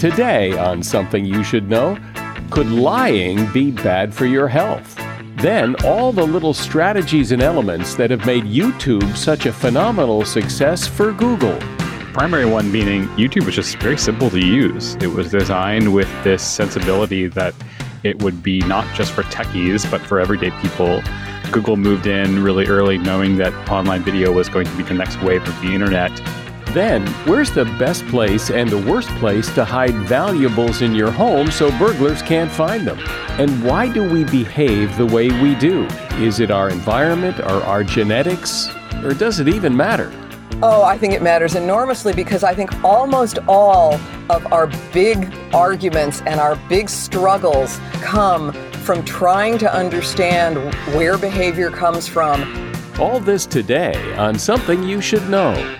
Today, on Something You Should Know, could lying be bad for your health? Then, all the little strategies and elements that have made YouTube such a phenomenal success for Google. Primary one meaning YouTube was just very simple to use. It was designed with this sensibility that it would be not just for techies, but for everyday people. Google moved in really early knowing that online video was going to be the next wave of the internet then, where's the best place and the worst place to hide valuables in your home so burglars can't find them? And why do we behave the way we do? Is it our environment or our genetics? Or does it even matter? Oh, I think it matters enormously because I think almost all of our big arguments and our big struggles come from trying to understand where behavior comes from. All this today on Something You Should Know.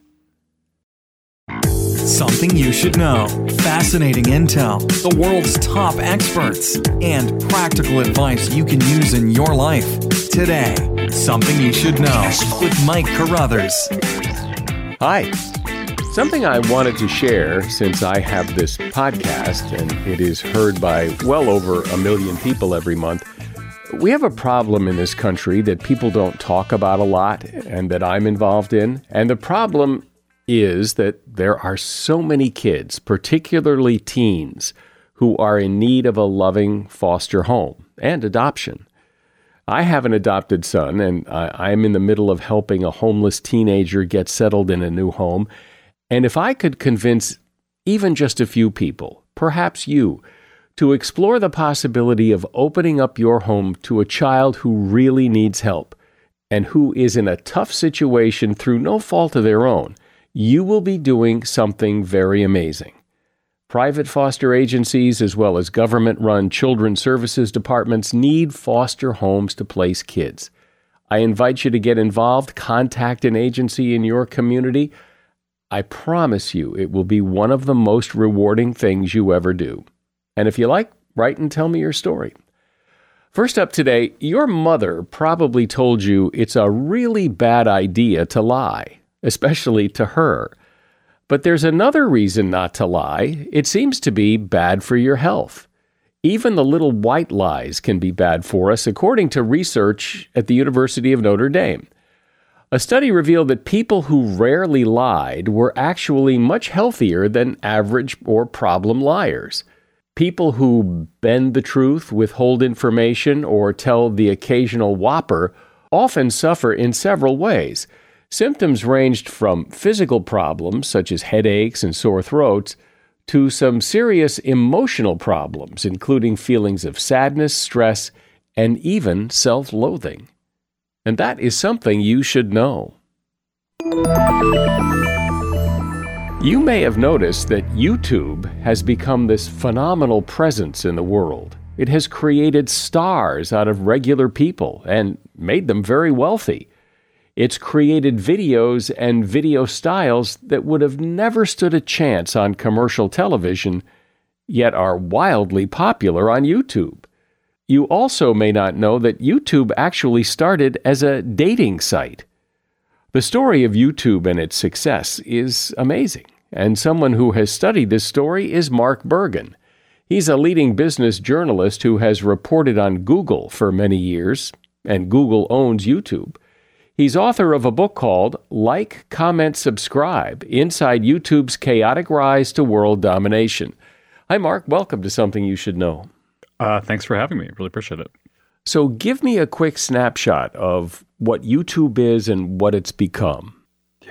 Something you should know. Fascinating intel, the world's top experts, and practical advice you can use in your life. Today, Something You Should Know with Mike Carruthers. Hi. Something I wanted to share since I have this podcast and it is heard by well over a million people every month. We have a problem in this country that people don't talk about a lot and that I'm involved in. And the problem is that there are so many kids, particularly teens, who are in need of a loving foster home and adoption. I have an adopted son, and I, am in the middle of helping a homeless teenager get settled in a new home. And if I could convince even just a few people, perhaps you, to explore the possibility of opening up your home to a child who really needs help and who is in a tough situation through no fault of their own, you will be doing something very amazing. Private foster agencies, as well as government run children's services departments, need foster homes to place kids. I invite you to get involved, contact an agency in your community. I promise you it will be one of the most rewarding things you ever do. And if you like, write and tell me your story. First up today, your mother probably told you it's a really bad idea to lie especially to her. But there's another reason not to lie. It seems to be bad for your health. Even the little white lies can be bad for us, according to research at the University of Notre Dame. A study revealed that people who rarely lied were actually much healthier than average or problem liars. People who bend the truth, withhold information, or tell the occasional whopper often suffer in several ways. Symptoms ranged from physical problems such as headaches and sore throats to some serious emotional problems, including feelings of sadness, stress, and even self loathing. And that is something you should know. You may have noticed that YouTube has become this phenomenal presence in the world. It has created stars out of regular people and made them very wealthy. It's created videos and video styles that would have never stood a chance on commercial television, yet are wildly popular on YouTube. You also may not know that YouTube actually started as a dating site. The story of YouTube and its success is amazing, and someone who has studied this story is Mark Bergen. He's a leading business journalist who has reported on Google for many years, and Google owns YouTube. He's author of a book called Like, Comment, Subscribe Inside YouTube's Chaotic Rise to World Domination. Hi, Mark. Welcome to Something You Should Know. Uh, thanks for having me. Really appreciate it. So, give me a quick snapshot of what YouTube is and what it's become.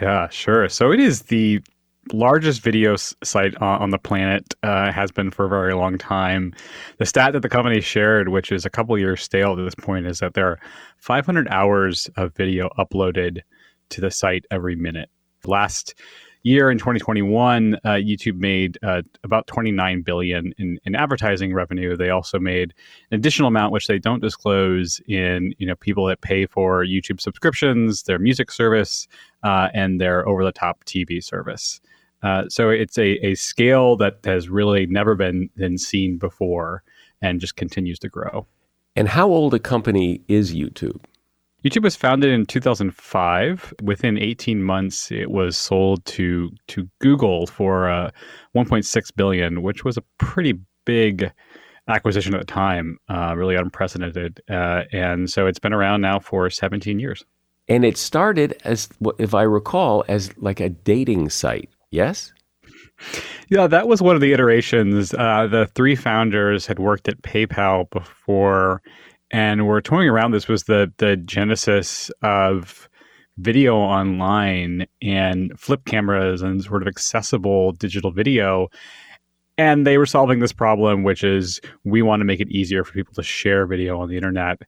Yeah, sure. So, it is the largest video site on the planet, uh, has been for a very long time. The stat that the company shared, which is a couple years stale at this point, is that there are 500 hours of video uploaded to the site every minute. Last year in 2021, uh, YouTube made uh, about 29 billion in, in advertising revenue. They also made an additional amount, which they don't disclose, in you know people that pay for YouTube subscriptions, their music service, uh, and their over-the-top TV service. Uh, so it's a, a scale that has really never been, been seen before, and just continues to grow. And how old a company is YouTube? YouTube was founded in 2005. Within 18 months, it was sold to to Google for uh, 1.6 billion, which was a pretty big acquisition at the time, uh, really unprecedented. Uh, and so it's been around now for 17 years. And it started as, if I recall, as like a dating site. Yes. Yeah, that was one of the iterations. Uh, the three founders had worked at PayPal before and were toying around this was the the genesis of video online and flip cameras and sort of accessible digital video and they were solving this problem which is we want to make it easier for people to share video on the internet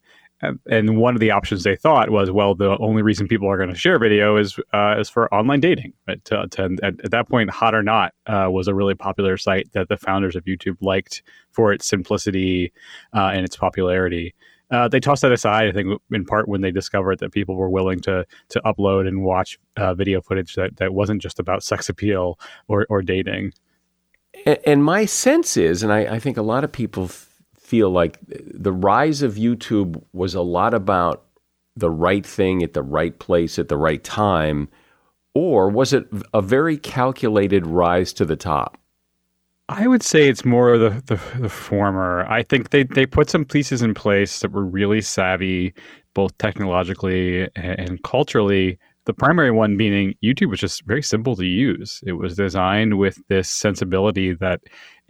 and one of the options they thought was, well, the only reason people are going to share video is uh, is for online dating. Right? To, to, at, at, that point, Hot or Not uh, was a really popular site that the founders of YouTube liked for its simplicity uh, and its popularity. Uh, they tossed that aside, I think, in part when they discovered that people were willing to to upload and watch uh, video footage that, that wasn't just about sex appeal or, or dating. And, and my sense is, and I, I think a lot of people f- feel like the rise of YouTube was a lot about the right thing at the right place at the right time, or was it a very calculated rise to the top? I would say it's more the, the, the former. I think they they put some pieces in place that were really savvy, both technologically and, and culturally. The primary one being YouTube was just very simple to use. It was designed with this sensibility that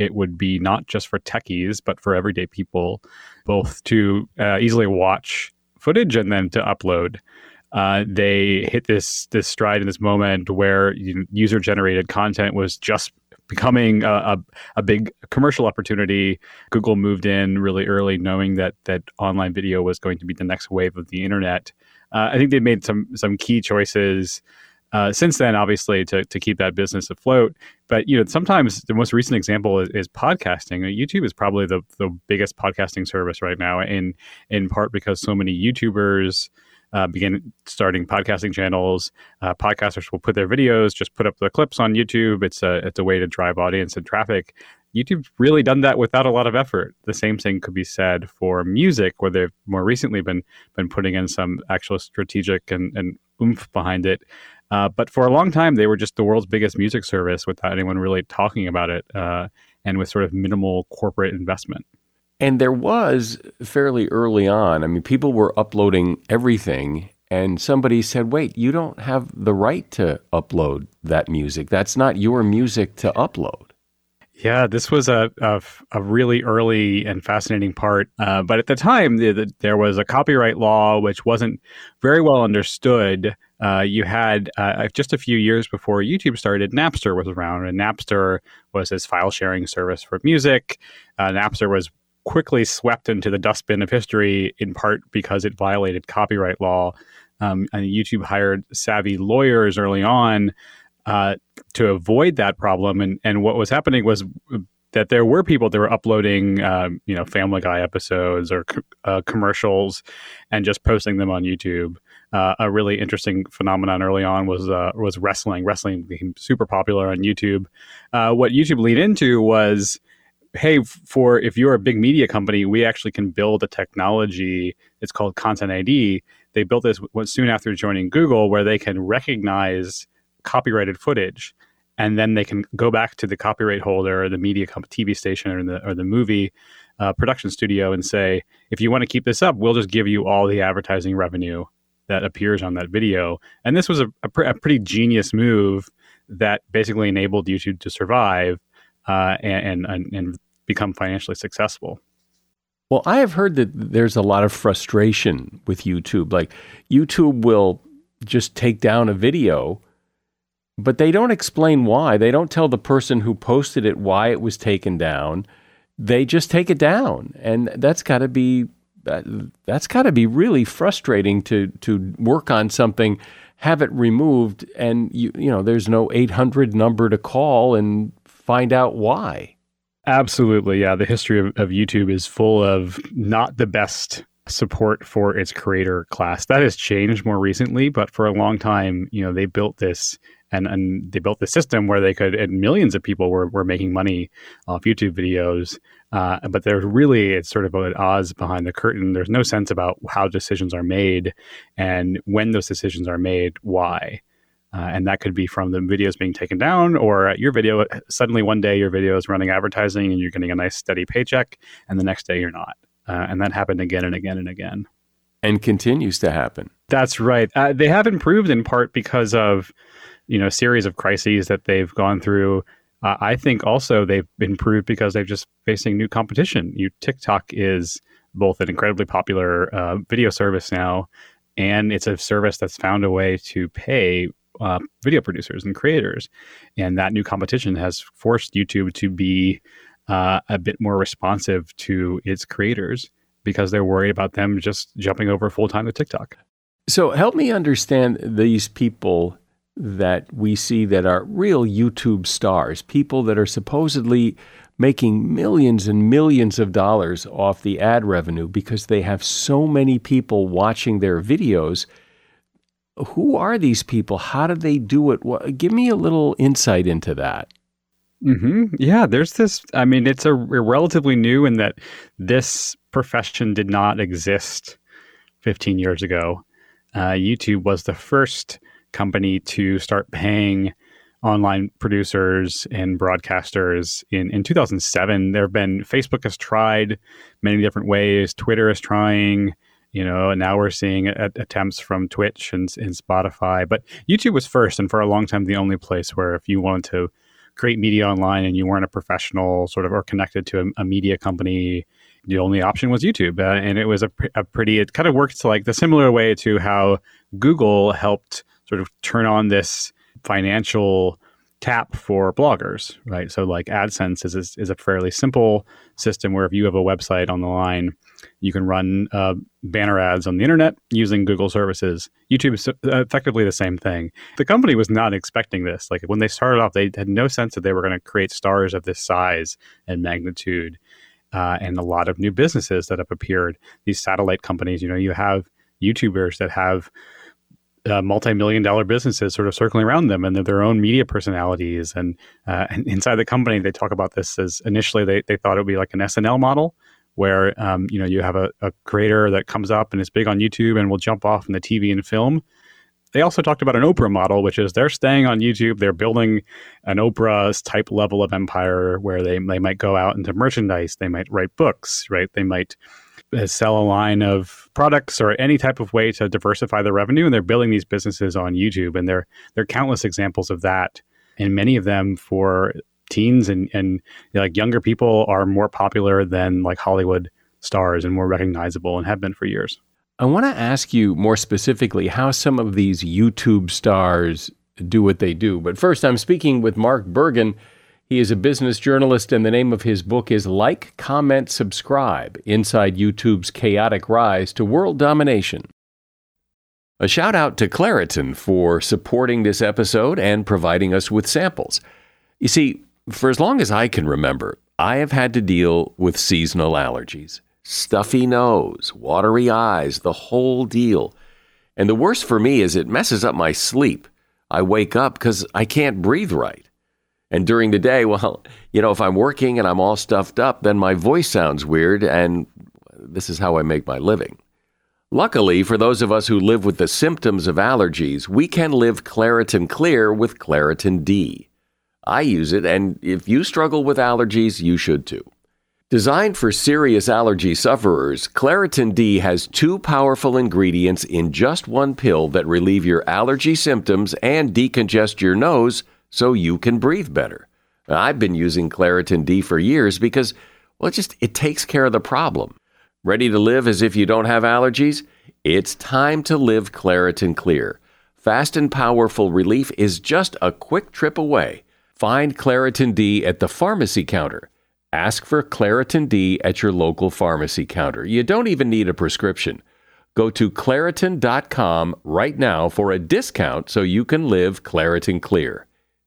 it would be not just for techies, but for everyday people, both to uh, easily watch footage and then to upload. Uh, they hit this this stride in this moment where user generated content was just becoming a, a, a, big commercial opportunity. Google moved in really early, knowing that that online video was going to be the next wave of the internet. Uh, I think they made some some key choices. Uh, since then, obviously, to, to keep that business afloat. But you know, sometimes the most recent example is, is podcasting. YouTube is probably the, the biggest podcasting service right now, in in part because so many YouTubers uh, begin starting podcasting channels. Uh, podcasters will put their videos, just put up the clips on YouTube. It's a it's a way to drive audience and traffic. YouTube's really done that without a lot of effort. The same thing could be said for music, where they've more recently been been putting in some actual strategic and, and oomph behind it. Uh, but for a long time, they were just the world's biggest music service without anyone really talking about it, uh, and with sort of minimal corporate investment. And there was fairly early on, I mean, people were uploading everything, and somebody said, wait, you don't have the right to upload that music. That's not your music to upload. Yeah, this was a, a, a really early and fascinating part. Uh, but at the time, the, the, there was a copyright law which wasn't very well understood uh, you had uh, just a few years before YouTube started, Napster was around, and Napster was this file sharing service for music. Uh, Napster was quickly swept into the dustbin of history in part because it violated copyright law. Um, and YouTube hired savvy lawyers early on uh, to avoid that problem. And, and what was happening was that there were people that were uploading, um, you know, Family Guy episodes or uh, commercials and just posting them on YouTube. Uh, a really interesting phenomenon early on was uh, was wrestling. Wrestling became super popular on YouTube. Uh, what YouTube lead into was, hey, for if you're a big media company, we actually can build a technology. It's called Content ID. They built this soon after joining Google, where they can recognize copyrighted footage and then they can go back to the copyright holder or the media comp- TV station or the or the movie uh, production studio and say, if you want to keep this up, we'll just give you all the advertising revenue that appears on that video. And this was a, a, pr- a pretty genius move that basically enabled YouTube to survive uh, and, and and become financially successful. Well, I have heard that there's a lot of frustration with YouTube. Like YouTube will just take down a video but they don't explain why. They don't tell the person who posted it why it was taken down. They just take it down, and that's got to be that, that's got to be really frustrating to to work on something, have it removed, and you you know there's no 800 number to call and find out why. Absolutely, yeah. The history of, of YouTube is full of not the best support for its creator class. That has changed more recently, but for a long time, you know, they built this and and they built the system where they could and millions of people were, were making money off YouTube videos. Uh, but there's really it's sort of an Oz behind the curtain. There's no sense about how decisions are made and when those decisions are made, why. Uh, and that could be from the videos being taken down or your video suddenly one day your video is running advertising and you're getting a nice steady paycheck and the next day you're not uh, and that happened again and again and again and continues to happen that's right uh, they have improved in part because of you know a series of crises that they've gone through. Uh, I think also they've improved because they're just facing new competition. You TikTok is both an incredibly popular uh, video service now, and it's a service that's found a way to pay uh, video producers and creators. And that new competition has forced YouTube to be uh, a bit more responsive to its creators because they're worried about them just jumping over full time to TikTok. So help me understand these people that we see that are real YouTube stars, people that are supposedly making millions and millions of dollars off the ad revenue because they have so many people watching their videos. Who are these people? How do they do it? give me a little insight into that. Mm-hmm. Yeah, there's this. I mean, it's a, a relatively new in that this profession did not exist 15 years ago. Uh, YouTube was the first company to start paying online producers and broadcasters in, in 2007 there have been facebook has tried many different ways. Twitter is trying you know now we're seeing a, attempts from twitch and, and spotify. But youtube was first and for a long time the only place where if you wanted to create media online and you weren't a professional sort of or connected to a, a media company the only option was youtube. Uh, and it was a, a pretty it kind of worked like the similar way to how google helped sort of turn on this financial tap for bloggers, right? So like AdSense is, is, is a fairly simple system where if you have a website on the line, you can run uh, banner ads on the internet using Google services. YouTube is effectively the same thing. The company was not expecting this. Like when they started off, they had no sense that they were going to create stars of this size and magnitude. Uh, and a lot of new businesses that have appeared. These satellite companies, you know, you have YouTubers that have uh, multi-million dollar businesses sort of circling around them and their own media personalities. And, uh, and inside the company they talk about this as initially they, they thought it would be like an snl model where um, you know you have a, a, creator that comes up and is big on youtube and will jump off in the tv and film. They also talked about an oprah model which is they're staying on youtube. They're building an oprah's type level of empire where they, they might go out into merchandise. They might write books right? They might Uh, sell a line of products or any type of way to diversify their revenue and they're building these businesses on YouTube and there there are countless examples of that and many of them for teens and and like younger people are more popular than like Hollywood stars and more recognizable and have been for years. I want to ask you more specifically how some of these YouTube stars do what they do. But first, I'm speaking with Mark Bergen. He is a business journalist, and the name of his book is Like, Comment, Subscribe Inside YouTube's Chaotic Rise to World Domination. A shout out to Claritin for supporting this episode and providing us with samples. You see, for as long as I can remember, I have had to deal with seasonal allergies stuffy nose, watery eyes, the whole deal. And the worst for me is it messes up my sleep. I wake up because I can't breathe right. And during the day, well, you know, if I'm working and I'm all stuffed up, then my voice sounds weird, and this is how I make my living. Luckily, for those of us who live with the symptoms of allergies, we can live Claritin Clear with Claritin D. I use it, and if you struggle with allergies, you should too. Designed for serious allergy sufferers, Claritin D has two powerful ingredients in just one pill that relieve your allergy symptoms and decongest your nose so you can breathe better. I've been using Claritin D for years because, well, it just it takes care of the problem. Ready to live as if you don't have allergies? It's time to live Claritin Clear. Fast and powerful relief is just a quick trip away. Find Claritin D at the pharmacy counter. Ask for Claritin D at your local pharmacy counter. You don't even need a prescription. Go to Claritin.com right now for a discount so you can live Claritin Clear.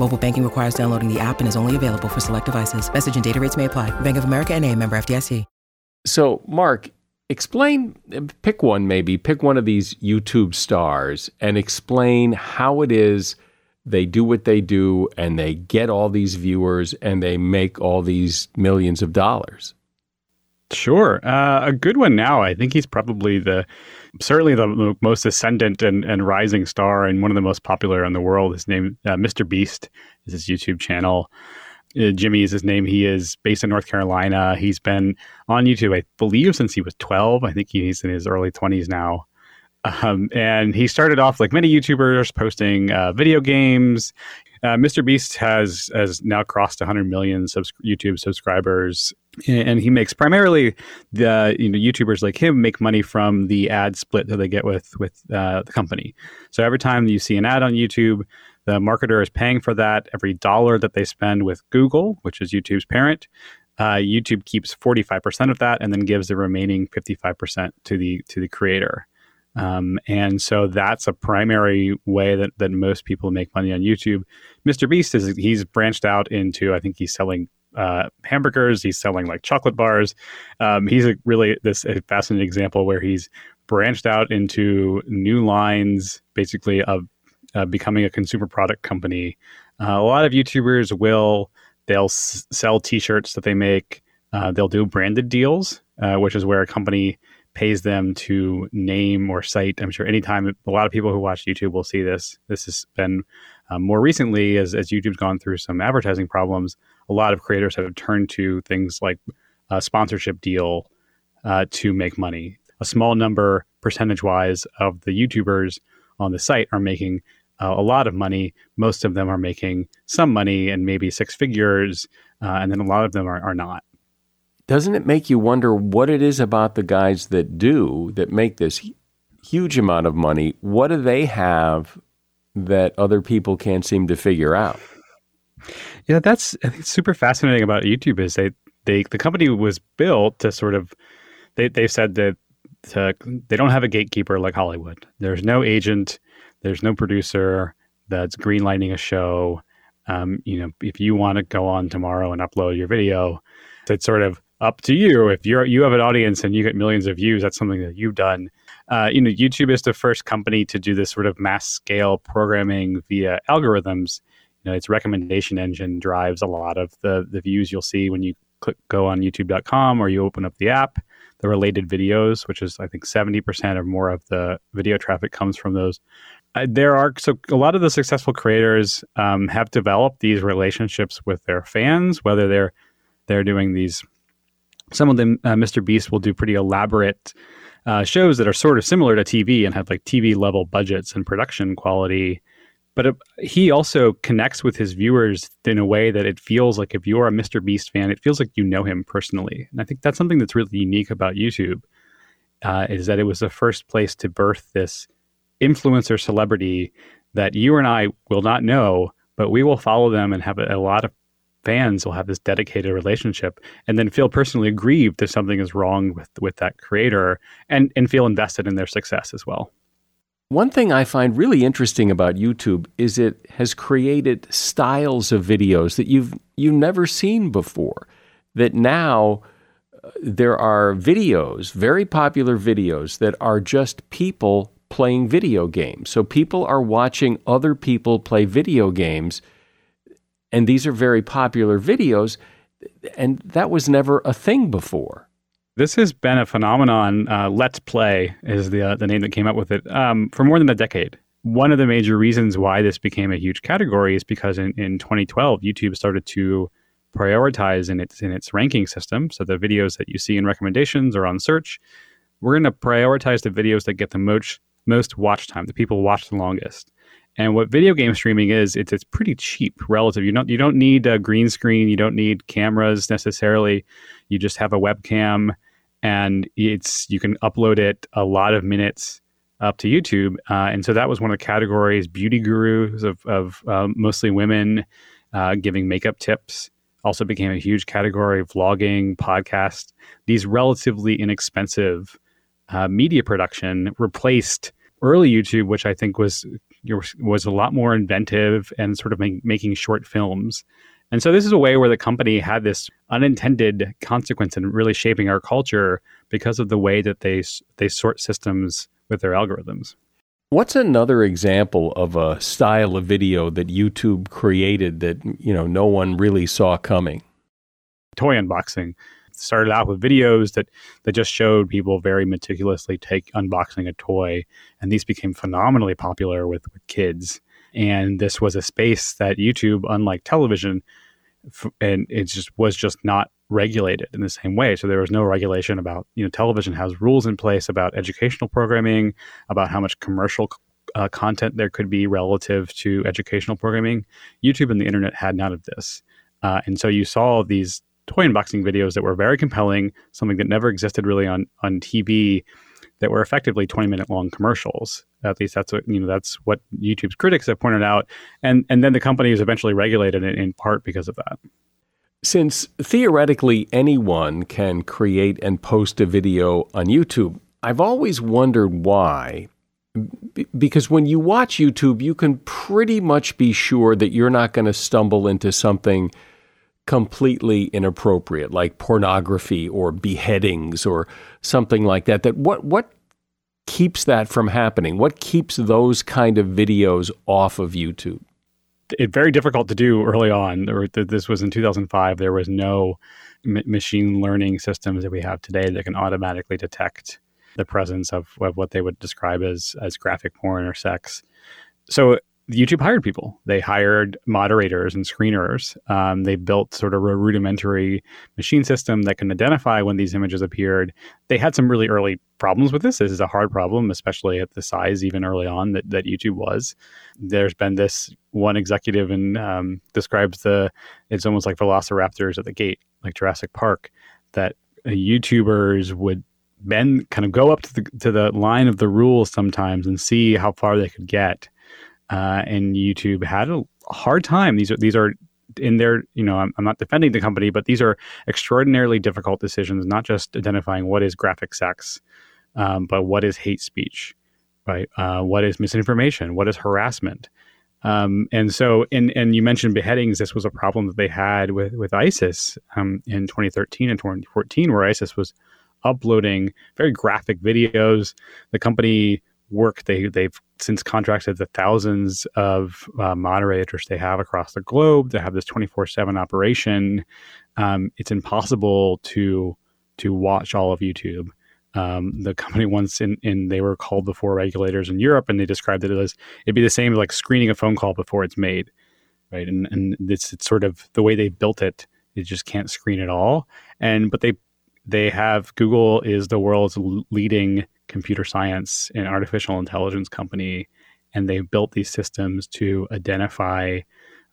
Mobile banking requires downloading the app and is only available for select devices. Message and data rates may apply. Bank of America and a member FDIC. So, Mark, explain, pick one maybe, pick one of these YouTube stars and explain how it is they do what they do and they get all these viewers and they make all these millions of dollars. Sure. Uh, a good one now. I think he's probably the certainly the most ascendant and, and rising star and one of the most popular in the world. His name, uh, Mr. Beast, is his YouTube channel. Uh, Jimmy is his name. He is based in North Carolina. He's been on YouTube, I believe, since he was 12. I think he's in his early 20s now. Um, and he started off like many YouTubers posting uh, video games. Uh, Mr. Beast has has now crossed 100 million subs- YouTube subscribers, and he makes primarily the you know YouTubers like him make money from the ad split that they get with with uh, the company. So every time you see an ad on YouTube, the marketer is paying for that. Every dollar that they spend with Google, which is YouTube's parent, uh, YouTube keeps 45% of that and then gives the remaining 55% to the to the creator. Um, and so that's a primary way that, that most people make money on YouTube. Mr. Beast is he's branched out into I think he's selling uh, hamburgers, he's selling like chocolate bars. Um, he's a really this a fascinating example where he's branched out into new lines, basically of uh, becoming a consumer product company. Uh, a lot of YouTubers will they'll s- sell T-shirts that they make. Uh, they'll do branded deals, uh, which is where a company pays them to name or cite. I'm sure anytime a lot of people who watch YouTube will see this. This has been um, more recently as, as YouTube's gone through some advertising problems. A lot of creators have turned to things like a sponsorship deal uh, to make money. A small number, percentage wise, of the YouTubers on the site are making uh, a lot of money. Most of them are making some money and maybe six figures, uh, and then a lot of them are, are not doesn't it make you wonder what it is about the guys that do that make this huge amount of money? What do they have that other people can't seem to figure out? Yeah, that's I think super fascinating about YouTube is they they the company was built to sort of they they've said that to, they don't have a gatekeeper like Hollywood. There's no agent, there's no producer that's greenlighting a show. Um, you know, if you want to go on tomorrow and upload your video, it's sort of up to you. If you're you have an audience and you get millions of views, that's something that you've done. Uh, you know, YouTube is the first company to do this sort of mass scale programming via algorithms. You know, its recommendation engine drives a lot of the the views you'll see when you click go on YouTube.com or you open up the app. The related videos, which is I think seventy percent or more of the video traffic comes from those uh, there are so a lot of the successful creators um, have developed these relationships with their fans, whether they're they're doing these. Some of them, uh, Mr. Beast will do pretty elaborate uh, shows that are sort of similar to TV and have like TV level budgets and production quality. But it, he also connects with his viewers in a way that it feels like if you're a Mr. Beast fan, it feels like you know him personally. And I think that's something that's really unique about YouTube, uh, is that it was the first place to birth this influencer celebrity that you and I will not know, but we will follow them and have a, a lot of fans will have this dedicated relationship and then feel personally aggrieved if something is wrong with with that creator and and feel invested in their success as well. One thing I find really interesting about YouTube is it has created styles of videos that you've you've never seen before. That now uh, there are videos, very popular videos that are just people playing video games. So people are watching other people play video games and these are very popular videos, and that was never a thing before. This has been a phenomenon. Uh, Let's Play is the uh, the name that came up with it um, for more than a decade. One of the major reasons why this became a huge category is because in, in 2012, YouTube started to prioritize in its in its ranking system. So the videos that you see in recommendations or on search, we're going to prioritize the videos that get the most most watch time, the people watch the longest. And what video game streaming is, it's it's pretty cheap relative. You don't you don't need a green screen, you don't need cameras necessarily. You just have a webcam, and it's you can upload it a lot of minutes up to YouTube. Uh, and so that was one of the categories. Beauty gurus of of uh, mostly women uh, giving makeup tips also became a huge category. Vlogging, podcast, these relatively inexpensive uh, media production replaced early YouTube, which I think was was a lot more inventive and sort of make, making short films. And so this is a way where the company had this unintended consequence in really shaping our culture because of the way that they they sort systems with their algorithms. What's another example of a style of video that YouTube created that you know no one really saw coming? Toy unboxing started out with videos that that just showed people very meticulously take unboxing a toy, and these became phenomenally popular with, with kids. And this was a space that YouTube, unlike television, and it just was just not regulated in the same way. So there was no regulation about you know television has rules in place about educational programming, about how much commercial uh, content there could be relative to educational programming. YouTube and the internet had none of this. Uh, and so you saw these toy unboxing videos that were very compelling, something that never existed really on on TV, that were effectively 20 minute long commercials. At least that's what you know. That's what YouTube's critics have pointed out, and and then the company is eventually regulated in, in part because of that. Since theoretically anyone can create and post a video on YouTube, I've always wondered why. Because when you watch YouTube, you can pretty much be sure that you're not going to stumble into something completely inappropriate, like pornography or beheadings or something like that. That what what keeps that from happening? What keeps those kind of videos off of YouTube? It very difficult to do early on. This was in 2005. There was no m- machine learning systems that we have today that can automatically detect the presence of, of what they would describe as as graphic porn or sex. So YouTube hired people. They hired moderators and screeners. Um, they built sort of a rudimentary machine system that can identify when these images appeared. They had some really early problems with this. This is a hard problem, especially at the size even early on that, that YouTube was. There's been this one executive and um, describes the it's almost like velociraptors at the gate, like Jurassic Park, that YouTubers would then kind of go up to the to the line of the rules sometimes and see how far they could get uh, and YouTube had a hard time. These are these are in their you know I'm, I'm, not defending the company, but these are extraordinarily difficult decisions. Not just identifying what is graphic sex, um, but what is hate speech, right? Uh, what is misinformation? What is harassment? Um, and so, and and you mentioned beheadings. This was a problem that they had with with ISIS um, in 2013 and 2014, where ISIS was uploading very graphic videos. The company work. They they've since contracted the thousands of uh, moderators they have across the globe to have this twenty four seven operation. Um, it's impossible to to watch all of YouTube. Um, the company once in, in they were called before regulators in Europe, and they described it as it'd be the same like screening a phone call before it's made, right? And and it's, it's sort of the way they built it. It just can't screen it all. And but they they have Google is the world's leading computer science and artificial intelligence company, and they've built these systems to identify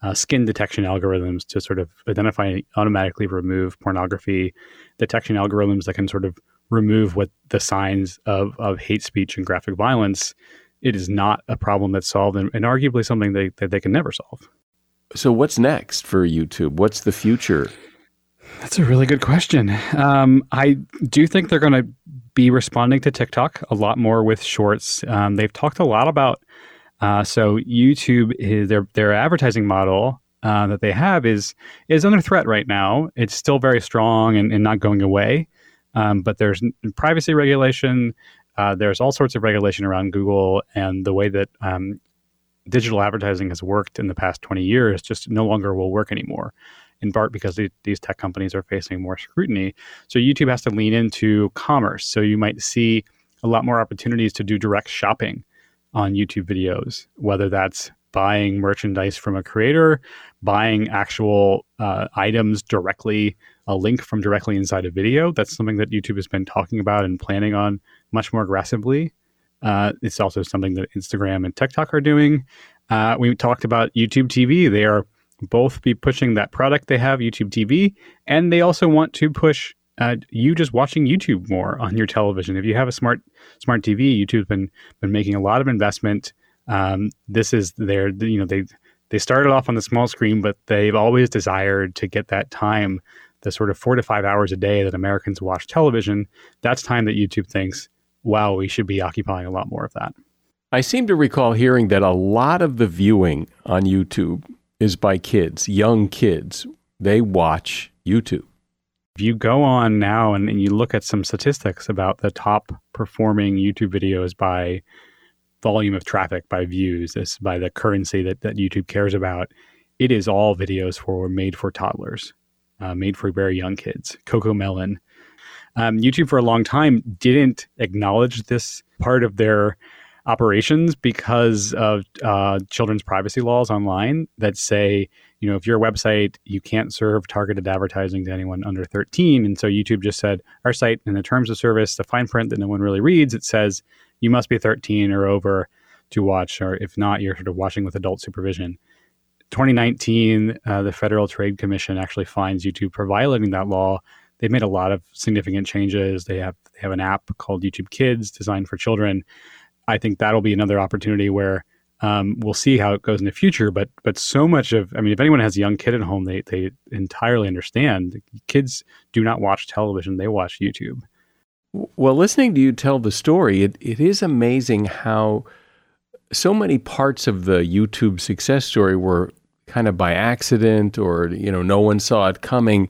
uh, skin detection algorithms to sort of identify and automatically remove pornography detection algorithms that can sort of remove what the signs of, of hate speech and graphic violence. It is not a problem that's solved and, and arguably something they, that they can never solve. So, what's next for YouTube? What's the future? That's a really good question. Um, I do think they're going to be responding to TikTok a lot more with shorts. Um, they've talked a lot about uh, so YouTube is their their advertising model uh, that they have is is under threat right now. It's still very strong and, and not going away, um, but there's privacy regulation. Uh, there's all sorts of regulation around Google and the way that um, digital advertising has worked in the past 20 years just no longer will work anymore in part because the, these tech companies are facing more scrutiny. So YouTube has to lean into commerce. So you might see a lot more opportunities to do direct shopping on YouTube videos, whether that's buying merchandise from a creator, buying actual uh, items directly, a link from directly inside a video. That's something that YouTube has been talking about and planning on much more aggressively. Uh, it's also something that Instagram and TikTok are doing. Uh, we talked about YouTube TV. They are both be pushing that product they have, YouTube TV, and they also want to push uh, you just watching YouTube more on your television. If you have a smart smart TV, YouTube's been been making a lot of investment. Um, this is their you know they they started off on the small screen, but they've always desired to get that time, the sort of four to five hours a day that Americans watch television. That's time that YouTube thinks, wow, we should be occupying a lot more of that. I seem to recall hearing that a lot of the viewing on YouTube is by kids, young kids. They watch YouTube. If you go on now and, and you look at some statistics about the top performing YouTube videos by volume of traffic, by views, this by the currency that, that YouTube cares about, it is all videos for made for toddlers, uh, made for very young kids. CoComelon. Um, YouTube for a long time didn't acknowledge this part of their operations because of uh, children's privacy laws online that say, you know, if your website, you can't serve targeted advertising to anyone under 13. And so YouTube just said, our site, in the terms of service, the fine print that no one really reads, it says you must be 13 or over to watch, or if not, you're sort of watching with adult supervision. 2019, uh, the Federal Trade Commission actually fines YouTube for violating that law. They've made a lot of significant changes. They have they have an app called YouTube Kids designed for children I think that'll be another opportunity where um, we'll see how it goes in the future. But but so much of I mean, if anyone has a young kid at home, they they entirely understand. Kids do not watch television; they watch YouTube. Well, listening to you tell the story, it, it is amazing how so many parts of the YouTube success story were kind of by accident or you know no one saw it coming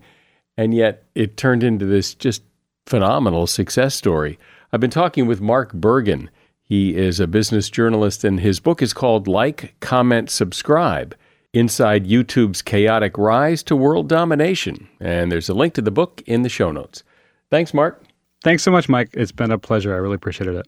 and yet it turned into this just phenomenal success story. I've been talking with Mark Bergen. He is a business journalist, and his book is called Like, Comment, Subscribe Inside YouTube's Chaotic Rise to World Domination. And there's a link to the book in the show notes. Thanks, Mark. Thanks so much, Mike. It's been a pleasure. I really appreciated it.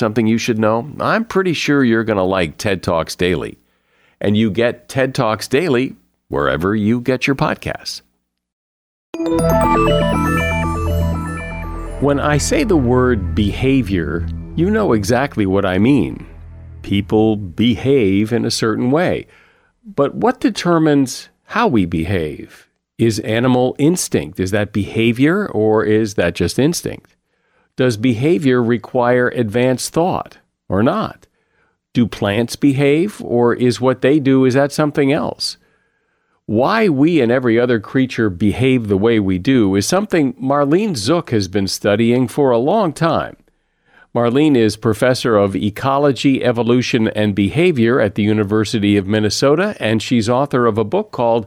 something you should know, I'm pretty sure you're going to like TED Talks Daily. And you get TED Talks Daily wherever you get your podcasts. When I say the word behavior, you know exactly what I mean. People behave in a certain way. But what determines how we behave? Is animal instinct, is that behavior or is that just instinct? Does behavior require advanced thought or not? Do plants behave or is what they do is that something else? Why we and every other creature behave the way we do is something Marlene Zuk has been studying for a long time. Marlene is professor of ecology, evolution, and behavior at the University of Minnesota, and she's author of a book called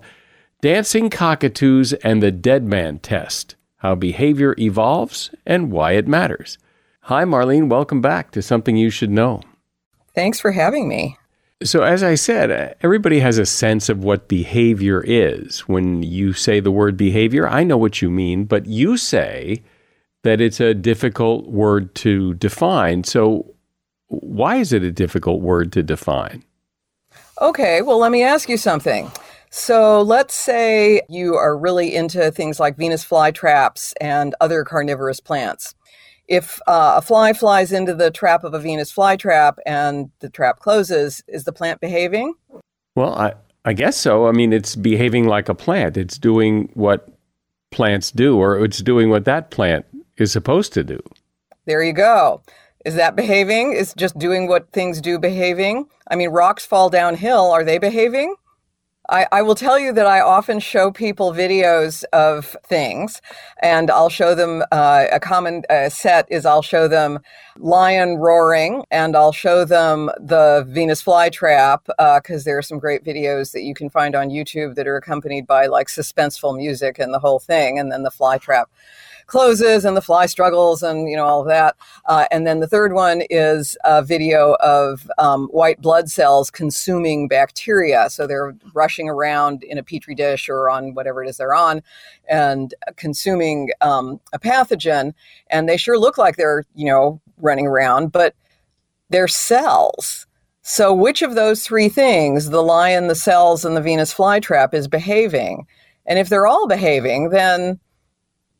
Dancing Cockatoos and the Dead Man Test How Behavior Evolves and Why It Matters. Hi, Marlene. Welcome back to Something You Should Know. Thanks for having me. So, as I said, everybody has a sense of what behavior is. When you say the word behavior, I know what you mean, but you say that it's a difficult word to define. So, why is it a difficult word to define? Okay, well, let me ask you something. So, let's say you are really into things like Venus flytraps and other carnivorous plants if uh, a fly flies into the trap of a Venus flytrap and the trap closes, is the plant behaving? Well, I, I guess so. I mean, it's behaving like a plant. It's doing what plants do, or it's doing what that plant is supposed to do. There you go. Is that behaving? Is just doing what things do behaving? I mean, rocks fall downhill. Are they behaving? I, I, will tell you that I often show people videos of things, and I'll show them uh, a common uh, set is I'll show them lion roaring, and I'll show them the Venus flytrap because uh, there are some great videos that you can find on YouTube that are accompanied by like suspenseful music and the whole thing, and then the flytrap closes and the fly struggles and you know all of that. Uh, and then the third one is a video of um, white blood cells consuming bacteria. So they're rushing around in a petri dish or on whatever it is they're on, and consuming um, a pathogen. And they sure look like they're you know running around, but they're cells. So, which of those three things, the lion, the cells, and the Venus flytrap, is behaving? And if they're all behaving, then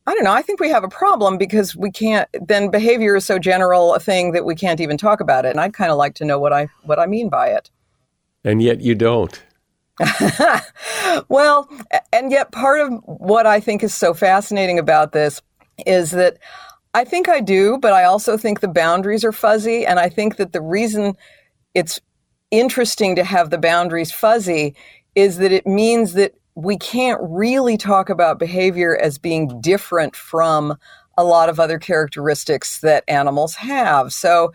I don't know. I think we have a problem because we can't. Then behavior is so general a thing that we can't even talk about it. And I'd kind of like to know what I what I mean by it. And yet you don't. well, and yet part of what I think is so fascinating about this is that I think I do, but I also think the boundaries are fuzzy. And I think that the reason it's interesting to have the boundaries fuzzy is that it means that we can't really talk about behavior as being different from a lot of other characteristics that animals have. So,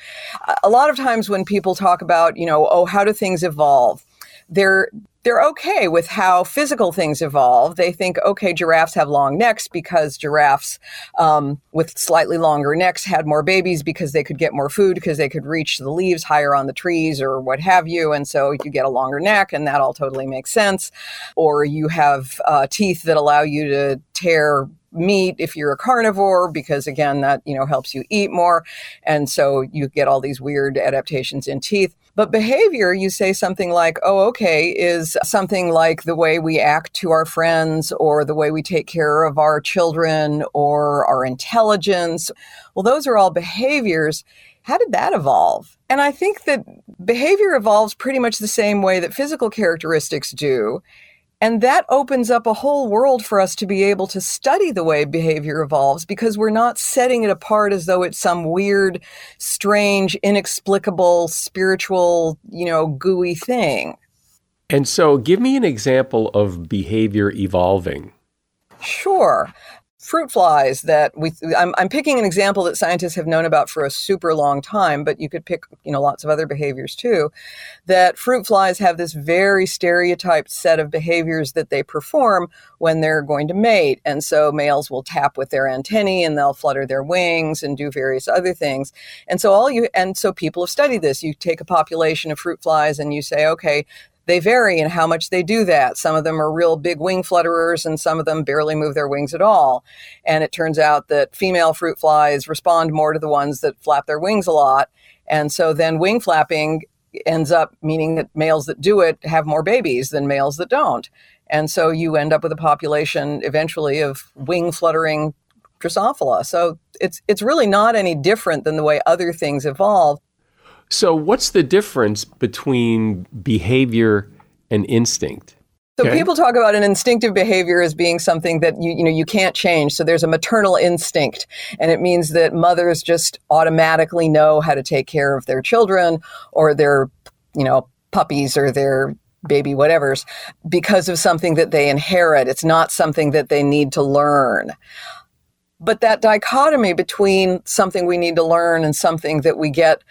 a lot of times when people talk about, you know, oh, how do things evolve? They're they're okay with how physical things evolve. They think, okay, giraffes have long necks because giraffes um, with slightly longer necks had more babies because they could get more food because they could reach the leaves higher on the trees or what have you. And so you get a longer neck, and that all totally makes sense. Or you have uh, teeth that allow you to tear meat if you're a carnivore because again that you know helps you eat more and so you get all these weird adaptations in teeth but behavior, you say something like, oh, okay, is something like the way we act to our friends or the way we take care of our children or our intelligence. Well, those are all behaviors. How did that evolve? And I think that behavior evolves pretty much the same way that physical characteristics do. And that opens up a whole world for us to be able to study the way behavior evolves because we're not setting it apart as though it's some weird, strange, inexplicable, spiritual, you know, gooey thing. And so, give me an example of behavior evolving. Sure. Fruit flies that we I'm, I'm picking an example that scientists have known about for a super long time but you could pick you know lots of other behaviors too that fruit flies have this very stereotyped set of behaviors that they perform when they're going to mate. And so males will tap with their antennae and they'll flutter their wings and do various other things. And so all you and so people have studied this. You take a population of fruit flies and you say okay they vary in how much they do that. Some of them are real big wing flutterers, and some of them barely move their wings at all. And it turns out that female fruit flies respond more to the ones that flap their wings a lot. And so then wing flapping ends up meaning that males that do it have more babies than males that don't. And so you end up with a population eventually of wing fluttering Drosophila. So it's it's really not any different than the way other things evolve. So, what's the difference between behavior and instinct? So okay. people talk about an instinctive behavior as being something that you you know you can't change. So there's a maternal instinct, and it means that mothers just automatically know how to take care of their children or their you know puppies or their baby whatever's because of something that they inherit. It's not something that they need to learn. But that dichotomy between something we need to learn and something that we get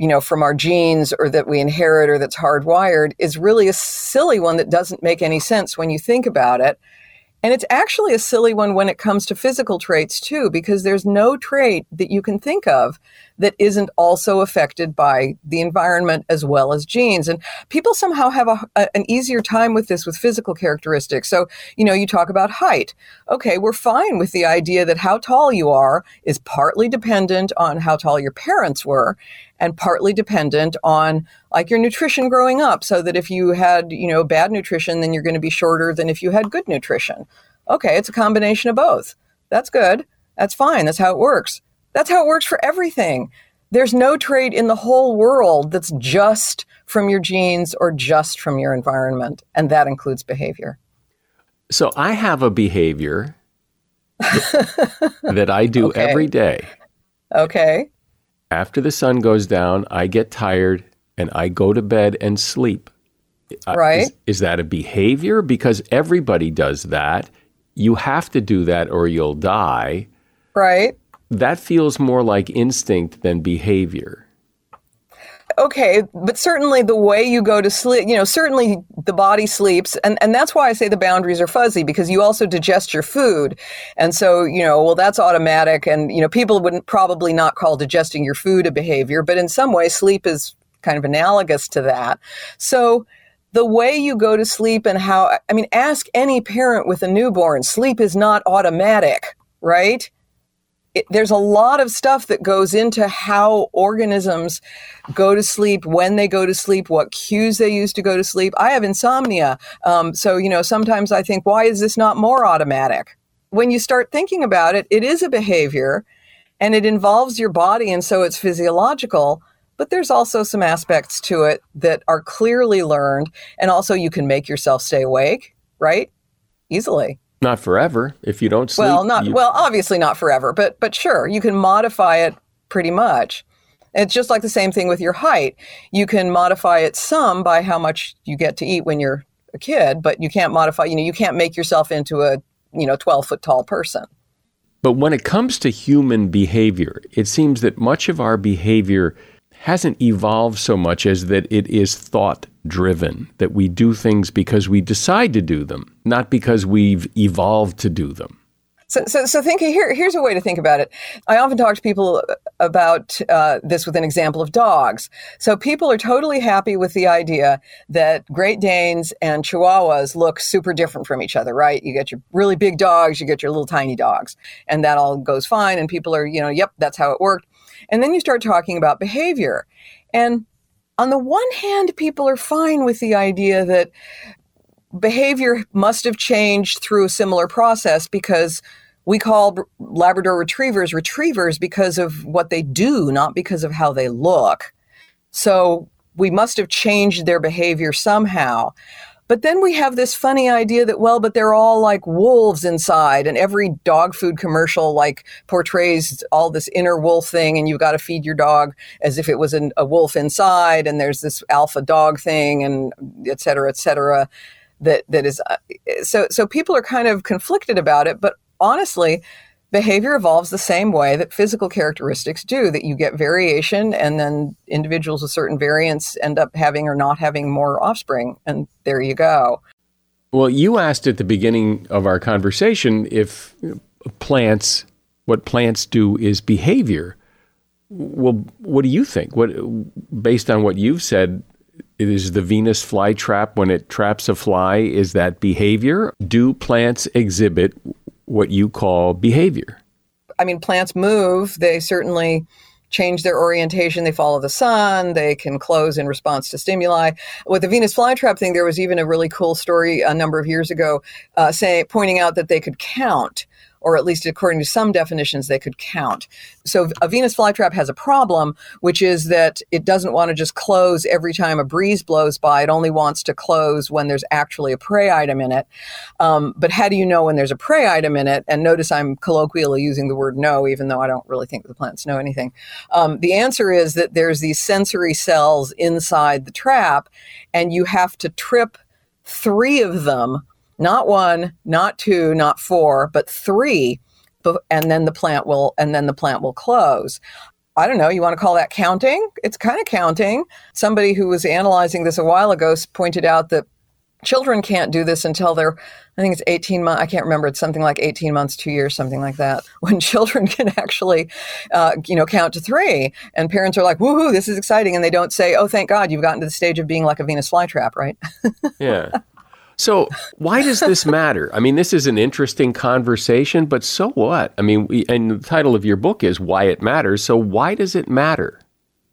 you know, from our genes or that we inherit or that's hardwired is really a silly one that doesn't make any sense when you think about it. And it's actually a silly one when it comes to physical traits too, because there's no trait that you can think of that isn't also affected by the environment as well as genes. And people somehow have a, a, an easier time with this with physical characteristics. So, you know, you talk about height. Okay, we're fine with the idea that how tall you are is partly dependent on how tall your parents were and partly dependent on like your nutrition growing up so that if you had you know bad nutrition then you're going to be shorter than if you had good nutrition. Okay it's a combination of both. That's good. That's fine. That's how it works. That's how it works for everything. There's no trait in the whole world that's just from your genes or just from your environment and that includes behavior. So i have a behavior that i do okay. every day. Okay after the sun goes down, I get tired and I go to bed and sleep. Uh, right. Is, is, that a behavior? Because everybody does that. You have to do that or you'll die. Right. That feels more like instinct than behavior okay, but certainly the way you go to sleep, you know, certainly the body sleeps. And, and that's why I say the boundaries are fuzzy because you also digest your food. And so, you know, well, that's automatic. And, you know, people wouldn't probably not call digesting your food a behavior, but in some way, sleep is kind of analogous to that. So, the way you go to sleep and how, I mean, ask any parent with a newborn. Sleep is not automatic, right? It, there's a lot of stuff that goes into how organisms go to sleep, when they go to sleep, what cues they use to go to sleep. I have insomnia. Um, so, you know, sometimes I think, why is this not more automatic? When you start thinking about it, it is a behavior and it involves your body, and so it's physiological. But there's also some aspects to it that are clearly learned. And also, you can make yourself stay awake, right? Easily. Not forever. If you don't sleep. Well, not you... well. Obviously, not forever. But but sure, you can modify it pretty much. It's just like the same thing with your height. You can modify it some by how much you get to eat when you're a kid, but you can't modify. You know, you can't make yourself into a you know twelve foot tall person. But when it comes to human behavior, it seems that much of our behavior hasn't evolved so much as that it is thought driven, that we do things because we decide to do them, not because we've evolved to do them. So, so, so think here. Here's a way to think about it. I often talk to people about uh, this with an example of dogs. So people are totally happy with the idea that Great Danes and Chihuahuas look super different from each other, right? You get your really big dogs, you get your little tiny dogs, and that all goes fine. And people are, you know, yep, that's how it worked. And then you start talking about behavior, and on the one hand, people are fine with the idea that behavior must have changed through a similar process because we call Labrador retrievers retrievers because of what they do, not because of how they look. So we must have changed their behavior somehow. But then we have this funny idea that, well, but they're all like wolves inside, and every dog food commercial like portrays all this inner wolf thing, and you've got to feed your dog as if it was an, a wolf inside, and there's this alpha dog thing, and et cetera, et cetera. That that is uh, so so people are kind of conflicted about it, but honestly, behavior evolves the same way that physical characteristics do that you get variation and then individuals with certain variants end up having or not having more offspring and there you go. Well you asked at the beginning of our conversation if plants what plants do is behavior. Well what do you think? What based on what you've said is the Venus flytrap when it traps a fly is that behavior? Do plants exhibit what you call behavior. I mean, plants move. They certainly change their orientation. They follow the sun. They can close in response to stimuli. With the Venus flytrap thing, there was even a really cool story a number of years ago, uh, saying pointing out that they could count or at least according to some definitions, they could count. So a Venus flytrap has a problem, which is that it doesn't want to just close every time a breeze blows by. It only wants to close when there's actually a prey item in it. Um, but how do you know when there's a prey item in it? And notice I'm colloquially using the word know, even though I don't really think the plants know anything. Um, the answer is that there's these sensory cells inside the trap, and you have to trip three of them not one, not two, not four, but three, and then the plant will and then the plant will close. I don't know, you want to call that counting? It's kind of counting. Somebody who was analyzing this a while ago pointed out that children can't do this until they're i think it's 18 months i can't remember it's something like 18 months two years something like that when children can actually uh, you know count to three and parents are like woohoo this is exciting and they don't say oh thank god you've gotten to the stage of being like a venus flytrap right yeah so, why does this matter? I mean, this is an interesting conversation, but so what? I mean, we, and the title of your book is Why It Matters. So, why does it matter?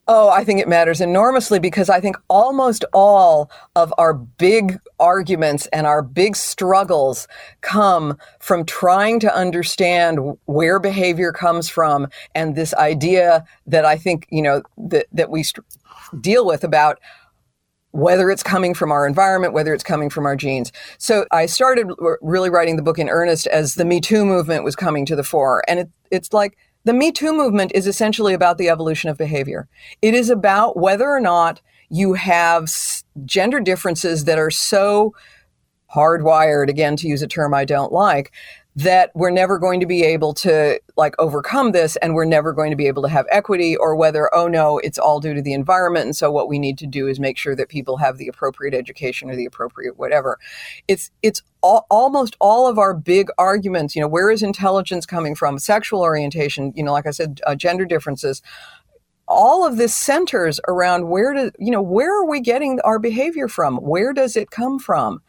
Oh, I think it matters enormously because I think almost all of our big arguments and our big struggles come from trying to understand where behavior comes from and this idea that I think, you know, that, that we st- deal with about whether it's coming from our environment, whether it's coming from our genes. So I started really writing the book in earnest as the Me Too movement was coming to the fore. And it, it's like the Me Too movement is essentially about the evolution of behavior. It is about whether or not you have gender differences that are so hardwired, again, to use a term I don't like, that we're never going to be able to like overcome this and we're never going to be able to have equity or whether oh no it's all due to the environment and so what we need to do is make sure that people have the appropriate education or the appropriate whatever. It's it's all, almost all of our big arguments you know where is intelligence coming from sexual orientation you know like i said uh, gender differences all of this centers around where do you know where are we getting our behavior from? Where does it come from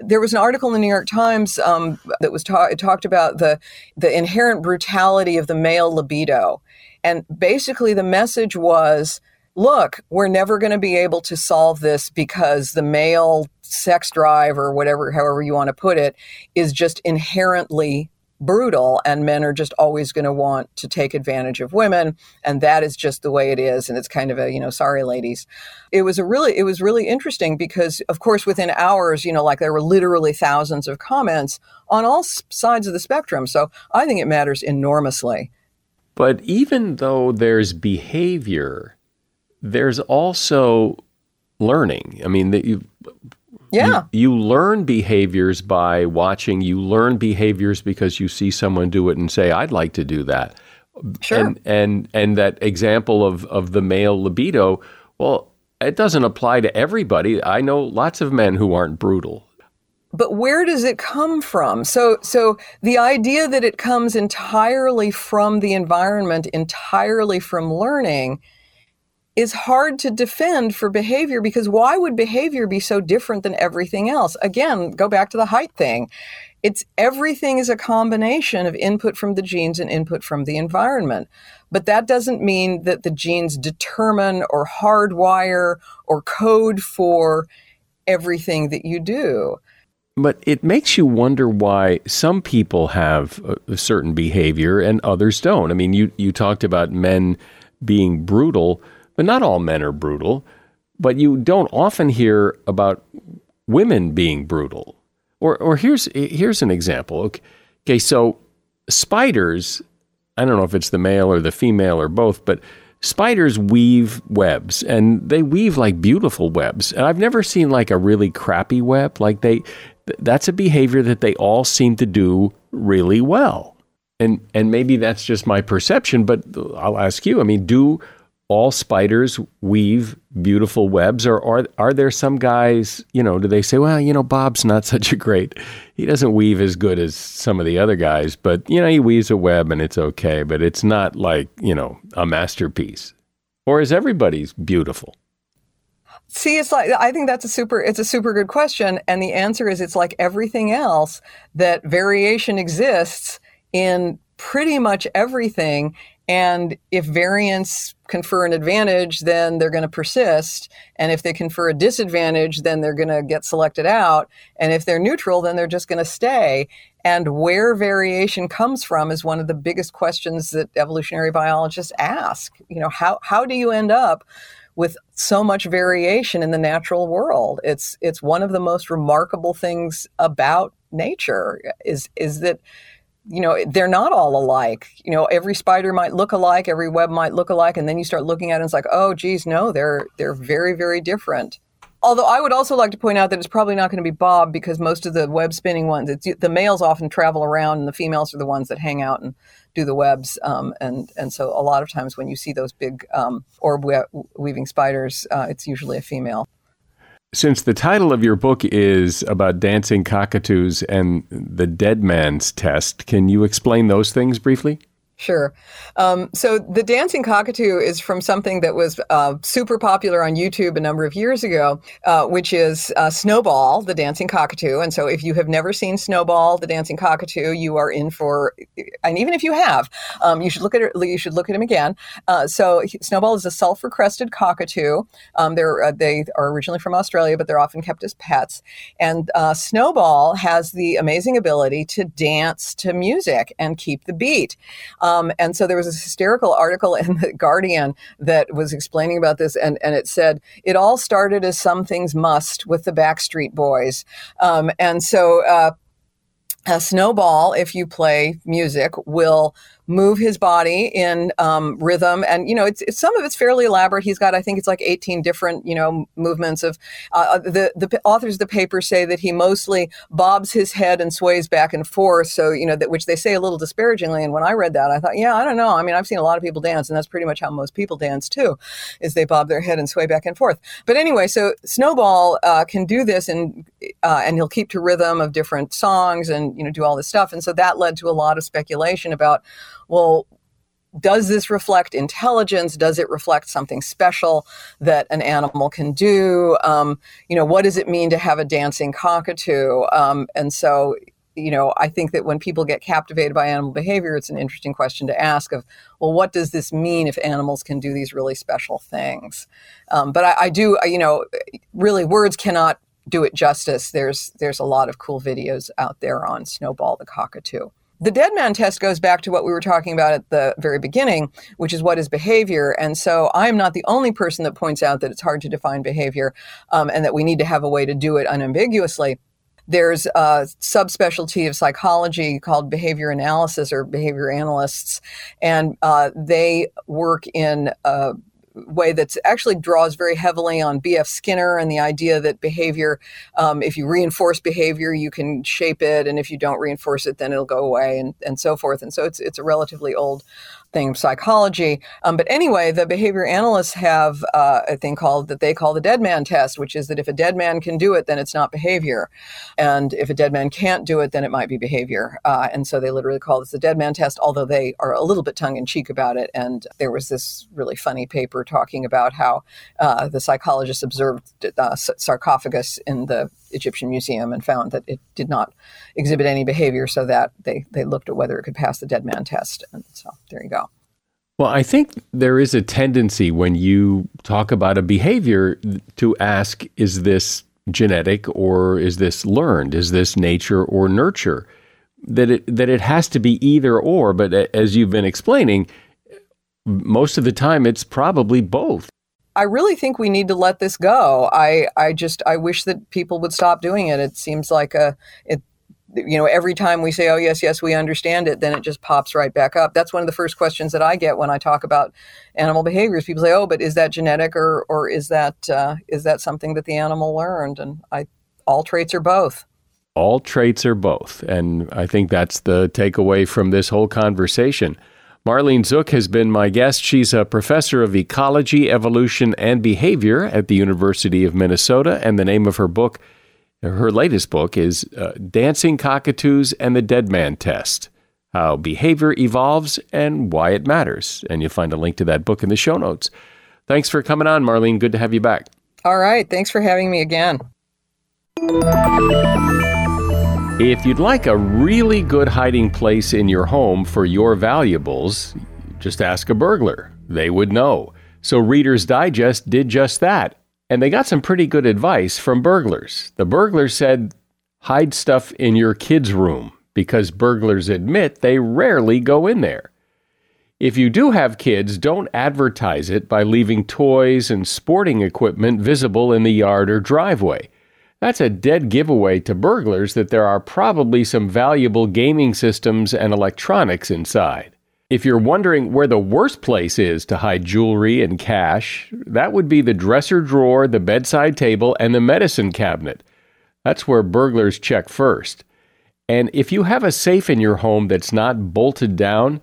there was an article in the New York Times um, that was ta- talked about the the inherent brutality of the male libido, and basically the message was, look, we're never going to be able to solve this because the male sex drive or whatever, however you want to put it, is just inherently brutal and men are just always going to want to take advantage of women and that is just the way it is and it's kind of a you know sorry ladies. It was a really it was really interesting because of course within hours you know like there were literally thousands of comments on all sides of the spectrum so i think it matters enormously. But even though there's behavior there's also learning. I mean that you yeah. You, you, learn behaviors by watching. You learn behaviors because you see someone do it and say, I'd like to do that. Sure. And and, and that example of, of the male libido, well, it doesn't apply to everybody. I know lots of men who aren't brutal. But where does it come from? So so the idea that it comes entirely from the environment, entirely from learning, is hard to defend for behavior because why would behavior be so different than everything else? Again, go back to the height thing. It's everything is a combination of input from the genes and input from the environment. But that doesn't mean that the genes determine or hardwire or code for everything that you do. But it makes you wonder why some people have a, certain behavior and others don't. I mean, you, you talked about men being brutal but not all men are brutal. But you don't often hear about women being brutal. Or, or here's here's an example. Okay, okay, so spiders, I don't know if it's the male or the female or both, but spiders weave webs and they weave like beautiful webs. And I've never seen like a really crappy web. Like they that's a behavior that they all seem to do really well. And and maybe that's just my perception, but I'll ask you. I mean, do all spiders weave beautiful webs or are are there some guys, you know, do they say, well, you know, Bob's not such a great he doesn't weave as good as some of the other guys, but you know, he weaves a web and it's okay, but it's not like, you know, a masterpiece. Or is everybody's beautiful? See, it's like I think that's a super it's a super good question and the answer is it's like everything else that variation exists in pretty much everything and if variants confer an advantage, then they're going to persist. And if they confer a disadvantage, then they're going to get selected out. And if they're neutral, then they're just going to stay. And where variation comes from is one of the biggest questions that evolutionary biologists ask. You know, how, how do you end up with so much variation in the natural world? It's, it's one of the most remarkable things about nature is, is that you know, they're not all alike. You know, every spider might look alike, every web might look alike, and then you start looking at it and it's like, oh, geez, no, they're they're very, very different. Although I would also like to point out that it's probably not going to be Bob because most of the web spinning ones, the males often travel around and the females are the ones that hang out and do the webs. Um, and and so a lot of times when you see those big um, orb weaving spiders, uh, it's usually a female. Since the title of your book is about dancing cockatoos and the dead man's test, can you explain those things briefly? Sure. Um, so the dancing cockatoo is from something that was uh, super popular on YouTube a number of years ago, uh, which is uh, Snowball, the dancing cockatoo. And so if you have never seen Snowball, the dancing cockatoo, you are in for, and even if you have, um, you should look at it, you should look at him again. Uh, so Snowball is a sulfur crested cockatoo. Um, they're, uh, they are originally from Australia, but they're often kept as pets. And uh, Snowball has the amazing ability to dance to music and keep the beat. Um, and so there was a hysterical article in the Guardian that was explaining about this, and, and it said it all started as some things must with the Backstreet Boys. Um, and so uh, a snowball, if you play music, will move his body in um, rhythm. And, you know, it's, it's, some of it's fairly elaborate. He's got, I think it's like 18 different, you know, movements of uh, uh, the, the authors of the paper say that he mostly bobs his head and sways back and forth. So, you know, that which they say a little disparagingly. And when I read that, I thought, yeah, I don't know. I mean, I've seen a lot of people dance and that's pretty much how most people dance too, is they bob their head and sway back and forth. But anyway, so Snowball uh, can do this and, uh, and he'll keep to rhythm of different songs and, you know, do all this stuff. And so that led to a lot of speculation about well, does this reflect intelligence? Does it reflect something special that an animal can do? Um, you know, what does it mean to have a dancing cockatoo? Um, and so, you know, I think that when people get captivated by animal behavior, it's an interesting question to ask of, well, what does this mean if animals can do these really special things? Um, but I, I do, you know, really words cannot do it justice. There's there's a lot of cool videos out there on Snowball the cockatoo. The dead man test goes back to what we were talking about at the very beginning, which is what is behavior. And so I'm not the only person that points out that it's hard to define behavior um, and that we need to have a way to do it unambiguously. There's a subspecialty of psychology called behavior analysis or behavior analysts, and uh, they work in uh, way that actually draws very heavily on B.F. Skinner and the idea that behavior, um, if you reinforce behavior, you can shape it, and if you don't reinforce it, then it'll go away, and, and so forth. And so it's it's a relatively old thing of psychology. Um, but anyway, the behavior analysts have uh, a thing called that they call the dead man test, which is that if a dead man can do it, then it's not behavior. And if a dead man can't do it, then it might be behavior. Uh, and so they literally call this the dead man test, although they are a little bit tongue in cheek about it. And there was this really funny paper talking about how uh, the psychologists observed uh, sarcophagus in the Egyptian Museum and found that it did not exhibit any behavior, so that they, they looked at whether it could pass the dead man test. And so there you go. Well, I think there is a tendency when you talk about a behavior to ask, is this genetic or is this learned? Is this nature or nurture? That it, that it has to be either or, but as you've been explaining, most of the time it's probably both. I really think we need to let this go. I, I just I wish that people would stop doing it. It seems like a it you know every time we say oh yes yes we understand it then it just pops right back up that's one of the first questions that i get when i talk about animal behaviors people say oh but is that genetic or or is that uh, is that something that the animal learned and i all traits are both All traits are both. And I think that's the takeaway from this whole conversation. Marlene Zuk has been my guest. She's a professor of ecology, evolution, and behavior at the University of Minnesota. And the name of her book, her latest book, is uh, Dancing Cockatoos and the Dead Man Test How Behavior Evolves and Why It Matters. And you'll find a link to that book in the show notes. Thanks for coming on, Marlene. Good to have you back. All right. Thanks for having me again. If you'd like a really good hiding place in your home for your valuables, just ask a burglar. They would know. So Reader's Digest did just that. And they got some pretty good advice from burglars. The burglars said, hide stuff in your kid's room because burglars admit they rarely go in there. If you do have kids, don't advertise it by leaving toys and sporting equipment visible in the yard or driveway. That's a dead giveaway to burglars that there are probably some valuable gaming systems and electronics inside. If you're wondering where the worst place is to hide jewelry and cash, that would be the dresser drawer, the bedside table, and the medicine cabinet. That's where burglars check first. And if you have a safe in your home that's not bolted down,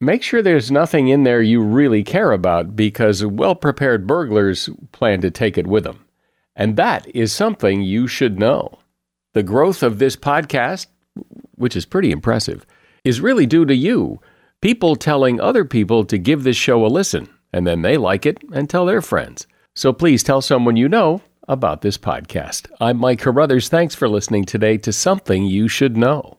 make sure there's nothing in there you really care about because well prepared burglars plan to take it with them. And that is something you should know. The growth of this podcast, which is pretty impressive, is really due to you. People telling other people to give this show a listen, and then they like it and tell their friends. So please tell someone you know about this podcast. I'm Mike Carruthers. Thanks for listening today to Something You Should Know.